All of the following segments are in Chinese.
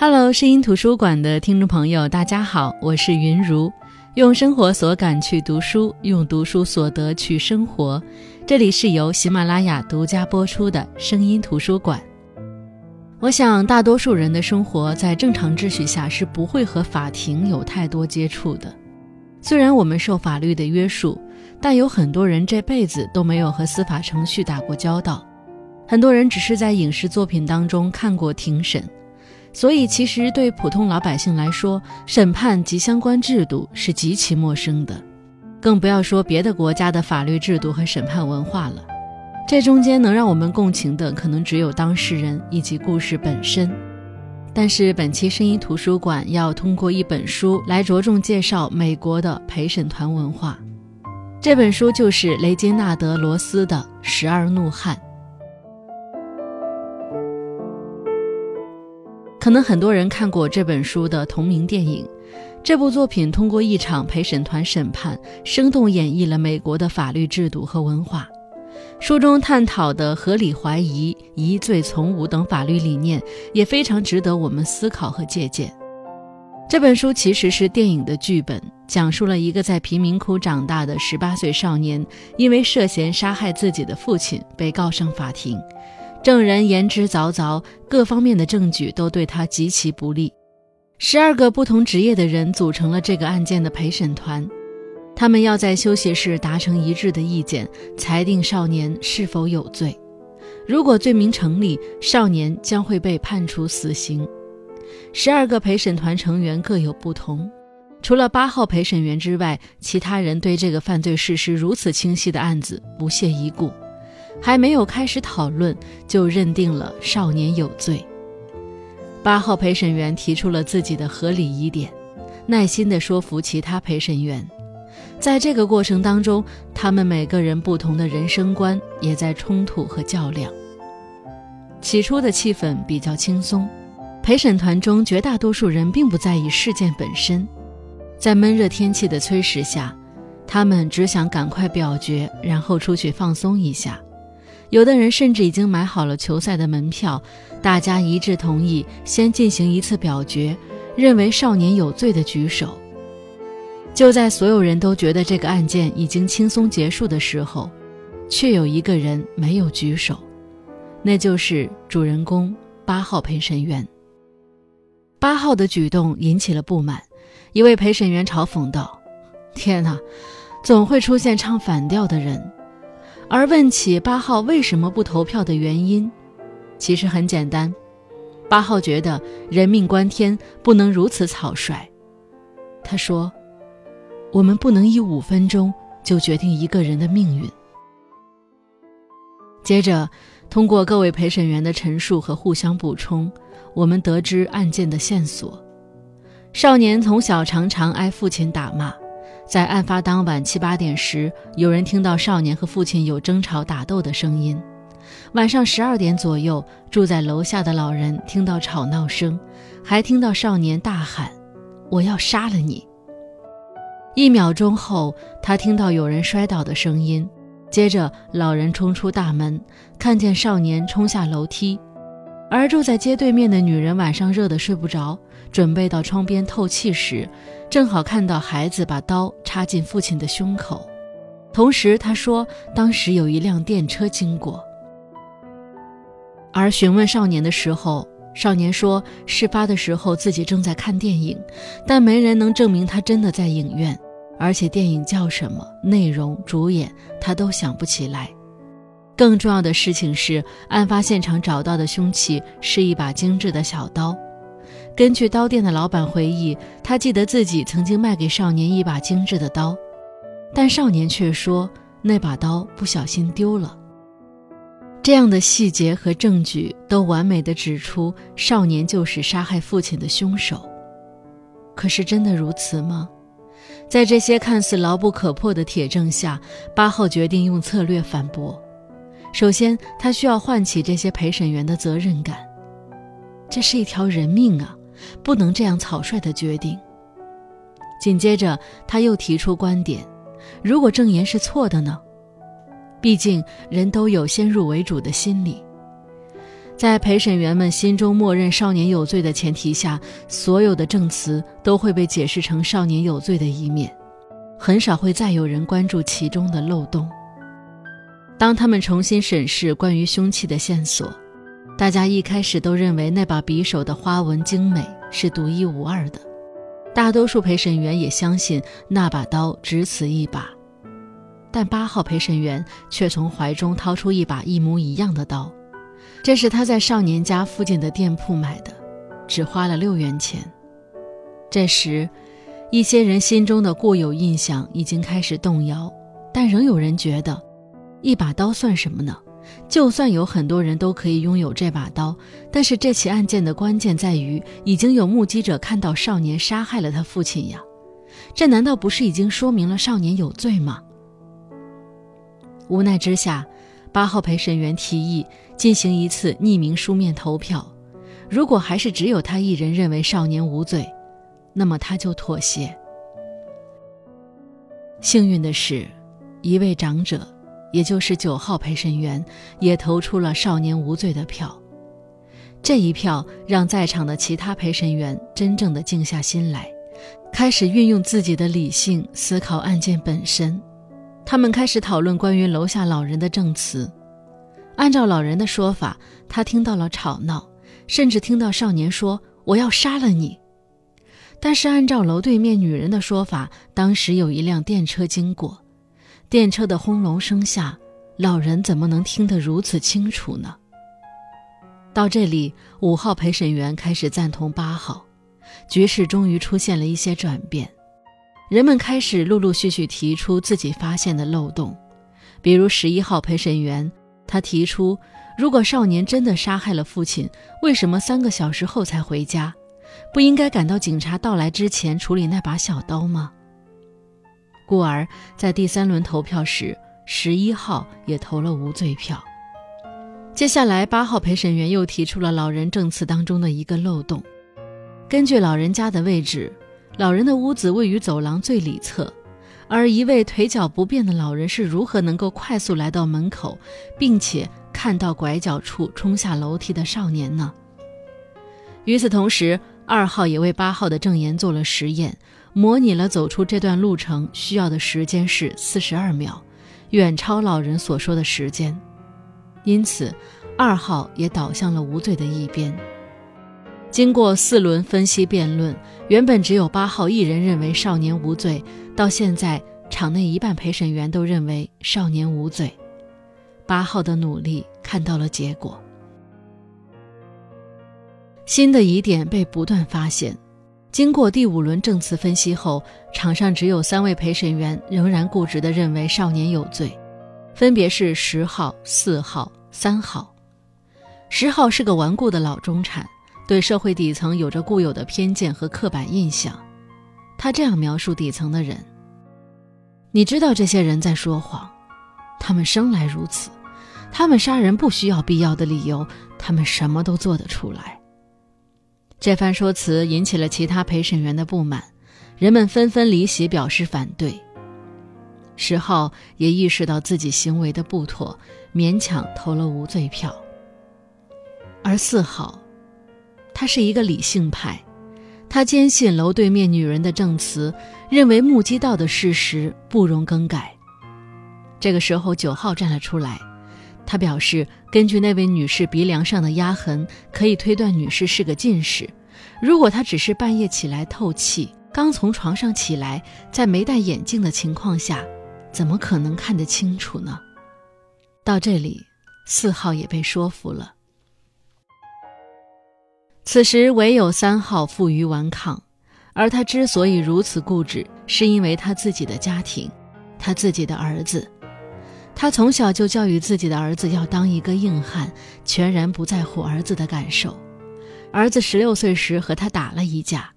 Hello，声音图书馆的听众朋友，大家好，我是云如，用生活所感去读书，用读书所得去生活。这里是由喜马拉雅独家播出的声音图书馆。我想，大多数人的生活在正常秩序下是不会和法庭有太多接触的。虽然我们受法律的约束，但有很多人这辈子都没有和司法程序打过交道。很多人只是在影视作品当中看过庭审。所以，其实对普通老百姓来说，审判及相关制度是极其陌生的，更不要说别的国家的法律制度和审判文化了。这中间能让我们共情的，可能只有当事人以及故事本身。但是，本期声音图书馆要通过一本书来着重介绍美国的陪审团文化。这本书就是雷金纳德·罗斯的《十二怒汉》。可能很多人看过这本书的同名电影。这部作品通过一场陪审团审判，生动演绎了美国的法律制度和文化。书中探讨的合理怀疑、疑罪从无等法律理念，也非常值得我们思考和借鉴。这本书其实是电影的剧本，讲述了一个在贫民窟长大的十八岁少年，因为涉嫌杀害自己的父亲，被告上法庭。证人言之凿凿，各方面的证据都对他极其不利。十二个不同职业的人组成了这个案件的陪审团，他们要在休息室达成一致的意见，裁定少年是否有罪。如果罪名成立，少年将会被判处死刑。十二个陪审团成员各有不同，除了八号陪审员之外，其他人对这个犯罪事实如此清晰的案子不屑一顾。还没有开始讨论，就认定了少年有罪。八号陪审员提出了自己的合理疑点，耐心地说服其他陪审员。在这个过程当中，他们每个人不同的人生观也在冲突和较量。起初的气氛比较轻松，陪审团中绝大多数人并不在意事件本身，在闷热天气的催使下，他们只想赶快表决，然后出去放松一下。有的人甚至已经买好了球赛的门票，大家一致同意先进行一次表决，认为少年有罪的举手。就在所有人都觉得这个案件已经轻松结束的时候，却有一个人没有举手，那就是主人公八号陪审员。八号的举动引起了不满，一位陪审员嘲讽道：“天哪，总会出现唱反调的人。”而问起八号为什么不投票的原因，其实很简单，八号觉得人命关天，不能如此草率。他说：“我们不能以五分钟就决定一个人的命运。”接着，通过各位陪审员的陈述和互相补充，我们得知案件的线索：少年从小常常挨父亲打骂。在案发当晚七八点时，有人听到少年和父亲有争吵打斗的声音。晚上十二点左右，住在楼下的老人听到吵闹声，还听到少年大喊：“我要杀了你！”一秒钟后，他听到有人摔倒的声音，接着老人冲出大门，看见少年冲下楼梯。而住在街对面的女人晚上热得睡不着，准备到窗边透气时，正好看到孩子把刀插进父亲的胸口。同时，他说当时有一辆电车经过。而询问少年的时候，少年说事发的时候自己正在看电影，但没人能证明他真的在影院，而且电影叫什么、内容、主演他都想不起来。更重要的事情是，案发现场找到的凶器是一把精致的小刀。根据刀店的老板回忆，他记得自己曾经卖给少年一把精致的刀，但少年却说那把刀不小心丢了。这样的细节和证据都完美的指出少年就是杀害父亲的凶手。可是真的如此吗？在这些看似牢不可破的铁证下，八号决定用策略反驳。首先，他需要唤起这些陪审员的责任感。这是一条人命啊，不能这样草率的决定。紧接着，他又提出观点：如果证言是错的呢？毕竟人都有先入为主的心理。在陪审员们心中默认少年有罪的前提下，所有的证词都会被解释成少年有罪的一面，很少会再有人关注其中的漏洞。当他们重新审视关于凶器的线索，大家一开始都认为那把匕首的花纹精美，是独一无二的。大多数陪审员也相信那把刀只此一把，但八号陪审员却从怀中掏出一把一模一样的刀，这是他在少年家附近的店铺买的，只花了六元钱。这时，一些人心中的固有印象已经开始动摇，但仍有人觉得。一把刀算什么呢？就算有很多人都可以拥有这把刀，但是这起案件的关键在于，已经有目击者看到少年杀害了他父亲呀。这难道不是已经说明了少年有罪吗？无奈之下，八号陪审员提议进行一次匿名书面投票。如果还是只有他一人认为少年无罪，那么他就妥协。幸运的是，一位长者。也就是九号陪审员也投出了少年无罪的票，这一票让在场的其他陪审员真正的静下心来，开始运用自己的理性思考案件本身。他们开始讨论关于楼下老人的证词。按照老人的说法，他听到了吵闹，甚至听到少年说“我要杀了你”。但是按照楼对面女人的说法，当时有一辆电车经过。电车的轰隆声下，老人怎么能听得如此清楚呢？到这里，五号陪审员开始赞同八号，局势终于出现了一些转变。人们开始陆陆续续提出自己发现的漏洞，比如十一号陪审员，他提出，如果少年真的杀害了父亲，为什么三个小时后才回家？不应该赶到警察到来之前处理那把小刀吗？故而，在第三轮投票时，十一号也投了无罪票。接下来，八号陪审员又提出了老人证词当中的一个漏洞。根据老人家的位置，老人的屋子位于走廊最里侧，而一位腿脚不便的老人是如何能够快速来到门口，并且看到拐角处冲下楼梯的少年呢？与此同时，二号也为八号的证言做了实验。模拟了走出这段路程需要的时间是四十二秒，远超老人所说的时间，因此二号也倒向了无罪的一边。经过四轮分析辩论，原本只有八号一人认为少年无罪，到现在场内一半陪审员都认为少年无罪。八号的努力看到了结果，新的疑点被不断发现。经过第五轮证词分析后，场上只有三位陪审员仍然固执地认为少年有罪，分别是十号、四号、三号。十号是个顽固的老中产，对社会底层有着固有的偏见和刻板印象。他这样描述底层的人：“你知道这些人在说谎，他们生来如此，他们杀人不需要必要的理由，他们什么都做得出来。”这番说辞引起了其他陪审员的不满，人们纷纷离席表示反对。十号也意识到自己行为的不妥，勉强投了无罪票。而四号，他是一个理性派，他坚信楼对面女人的证词，认为目击到的事实不容更改。这个时候，九号站了出来。他表示，根据那位女士鼻梁上的压痕，可以推断女士是个近视。如果她只是半夜起来透气，刚从床上起来，在没戴眼镜的情况下，怎么可能看得清楚呢？到这里，四号也被说服了。此时唯有三号负隅顽抗，而他之所以如此固执，是因为他自己的家庭，他自己的儿子。他从小就教育自己的儿子要当一个硬汉，全然不在乎儿子的感受。儿子十六岁时和他打了一架，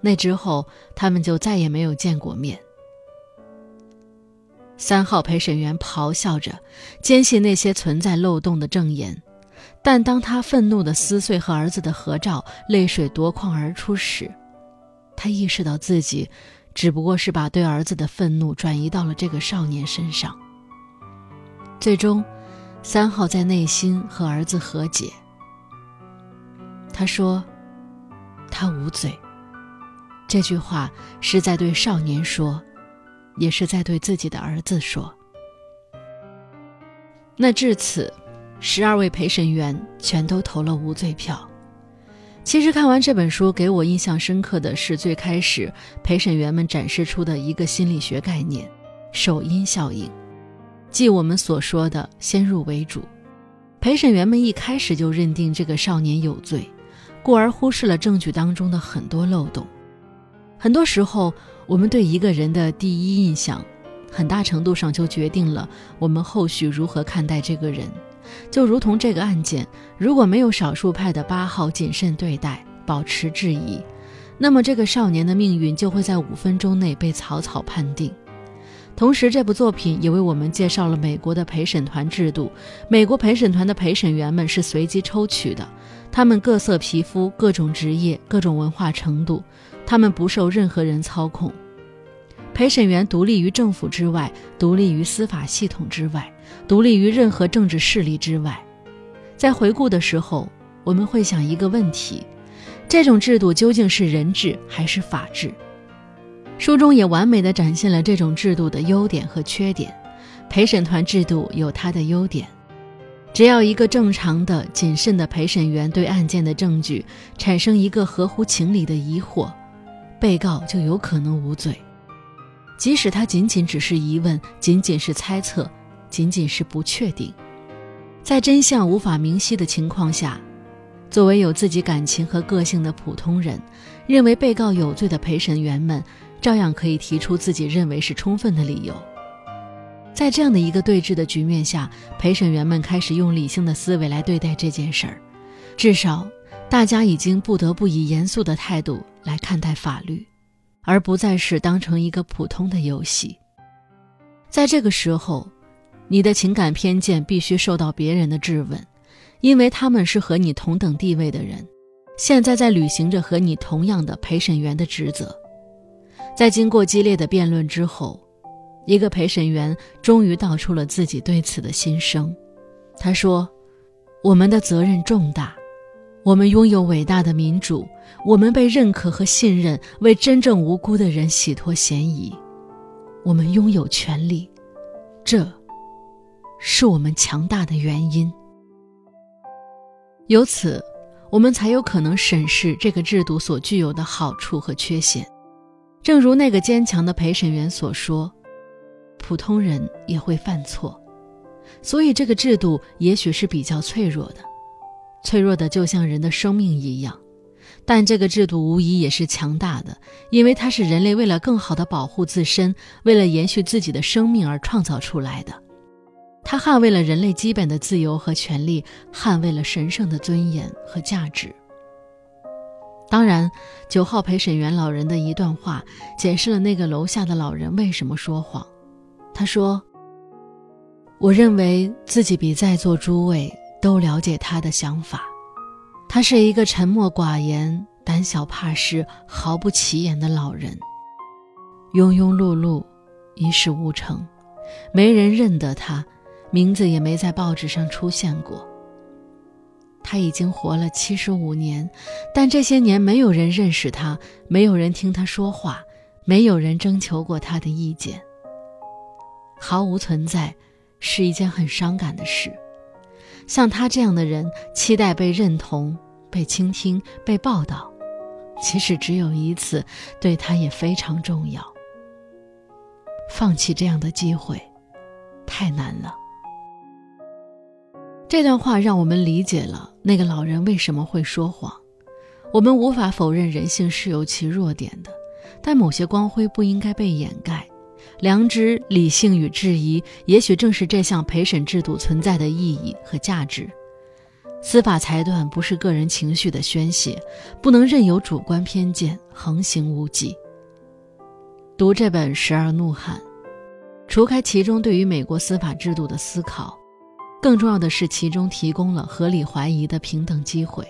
那之后他们就再也没有见过面。三号陪审员咆哮着，坚信那些存在漏洞的证言，但当他愤怒地撕碎和儿子的合照，泪水夺眶而出时，他意识到自己只不过是把对儿子的愤怒转移到了这个少年身上。最终，三号在内心和儿子和解，他说：“他无罪。”这句话是在对少年说，也是在对自己的儿子说。那至此，十二位陪审员全都投了无罪票。其实看完这本书，给我印象深刻的是最开始陪审员们展示出的一个心理学概念——首因效应，即我们所说的先入为主。陪审员们一开始就认定这个少年有罪，故而忽视了证据当中的很多漏洞。很多时候，我们对一个人的第一印象，很大程度上就决定了我们后续如何看待这个人。就如同这个案件，如果没有少数派的八号谨慎对待、保持质疑，那么这个少年的命运就会在五分钟内被草草判定。同时，这部作品也为我们介绍了美国的陪审团制度。美国陪审团的陪审员们是随机抽取的，他们各色皮肤、各种职业、各种文化程度，他们不受任何人操控。陪审员独立于政府之外，独立于司法系统之外，独立于任何政治势力之外。在回顾的时候，我们会想一个问题：这种制度究竟是人治还是法治？书中也完美的展现了这种制度的优点和缺点。陪审团制度有它的优点，只要一个正常的、谨慎的陪审员对案件的证据产生一个合乎情理的疑惑，被告就有可能无罪。即使他仅仅只是疑问，仅仅是猜测，仅仅是不确定，在真相无法明晰的情况下，作为有自己感情和个性的普通人，认为被告有罪的陪审员们，照样可以提出自己认为是充分的理由。在这样的一个对峙的局面下，陪审员们开始用理性的思维来对待这件事儿，至少大家已经不得不以严肃的态度来看待法律。而不再是当成一个普通的游戏。在这个时候，你的情感偏见必须受到别人的质问，因为他们是和你同等地位的人，现在在履行着和你同样的陪审员的职责。在经过激烈的辩论之后，一个陪审员终于道出了自己对此的心声。他说：“我们的责任重大。”我们拥有伟大的民主，我们被认可和信任，为真正无辜的人洗脱嫌疑。我们拥有权利，这是我们强大的原因。由此，我们才有可能审视这个制度所具有的好处和缺陷。正如那个坚强的陪审员所说：“普通人也会犯错，所以这个制度也许是比较脆弱的。”脆弱的就像人的生命一样，但这个制度无疑也是强大的，因为它是人类为了更好地保护自身，为了延续自己的生命而创造出来的。它捍卫了人类基本的自由和权利，捍卫了神圣的尊严和价值。当然，九号陪审员老人的一段话解释了那个楼下的老人为什么说谎。他说：“我认为自己比在座诸位。”都了解他的想法，他是一个沉默寡言、胆小怕事、毫不起眼的老人，庸庸碌碌，一事无成，没人认得他，名字也没在报纸上出现过。他已经活了七十五年，但这些年没有人认识他，没有人听他说话，没有人征求过他的意见。毫无存在，是一件很伤感的事。像他这样的人，期待被认同、被倾听、被报道，即使只有一次，对他也非常重要。放弃这样的机会，太难了。这段话让我们理解了那个老人为什么会说谎。我们无法否认人性是有其弱点的，但某些光辉不应该被掩盖。良知、理性与质疑，也许正是这项陪审制度存在的意义和价值。司法裁断不是个人情绪的宣泄，不能任由主观偏见横行无忌。读这本《十二怒汉》，除开其中对于美国司法制度的思考，更重要的是其中提供了合理怀疑的平等机会，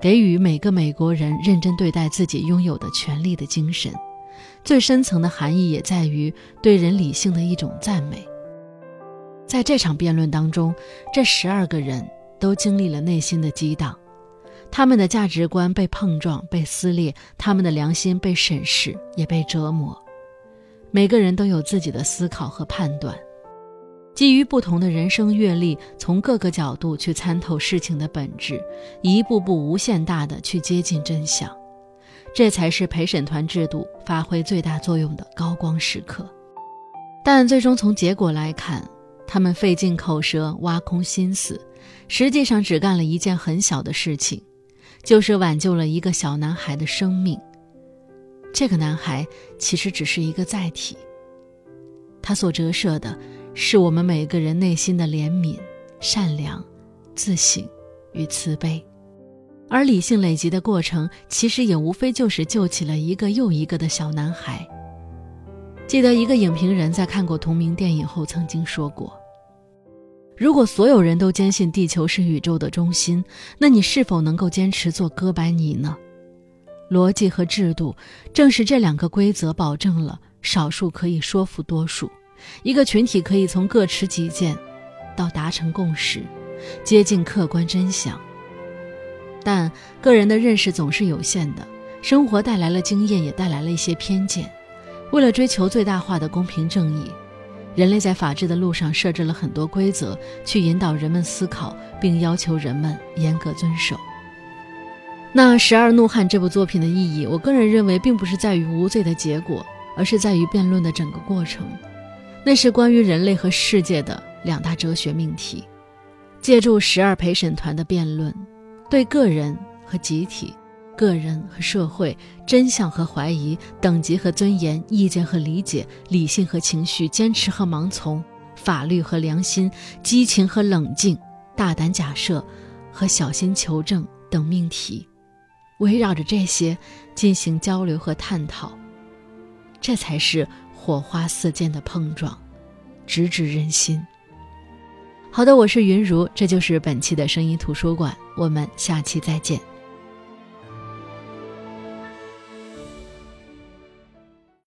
给予每个美国人认真对待自己拥有的权利的精神。最深层的含义也在于对人理性的一种赞美。在这场辩论当中，这十二个人都经历了内心的激荡，他们的价值观被碰撞、被撕裂，他们的良心被审视，也被折磨。每个人都有自己的思考和判断，基于不同的人生阅历，从各个角度去参透事情的本质，一步步无限大的去接近真相。这才是陪审团制度发挥最大作用的高光时刻。但最终从结果来看，他们费尽口舌、挖空心思，实际上只干了一件很小的事情，就是挽救了一个小男孩的生命。这个男孩其实只是一个载体，他所折射的是我们每个人内心的怜悯、善良、自省与慈悲。而理性累积的过程，其实也无非就是救起了一个又一个的小男孩。记得一个影评人在看过同名电影后曾经说过：“如果所有人都坚信地球是宇宙的中心，那你是否能够坚持做哥白尼呢？”逻辑和制度，正是这两个规则保证了少数可以说服多数，一个群体可以从各持己见，到达成共识，接近客观真相。但个人的认识总是有限的，生活带来了经验，也带来了一些偏见。为了追求最大化的公平正义，人类在法治的路上设置了很多规则，去引导人们思考，并要求人们严格遵守。那《十二怒汉》这部作品的意义，我个人认为，并不是在于无罪的结果，而是在于辩论的整个过程。那是关于人类和世界的两大哲学命题。借助十二陪审团的辩论，对个人和集体。个人和社会，真相和怀疑，等级和尊严，意见和理解，理性和情绪，坚持和盲从，法律和良心，激情和冷静，大胆假设和小心求证等命题，围绕着这些进行交流和探讨，这才是火花四溅的碰撞，直指人心。好的，我是云如，这就是本期的声音图书馆，我们下期再见。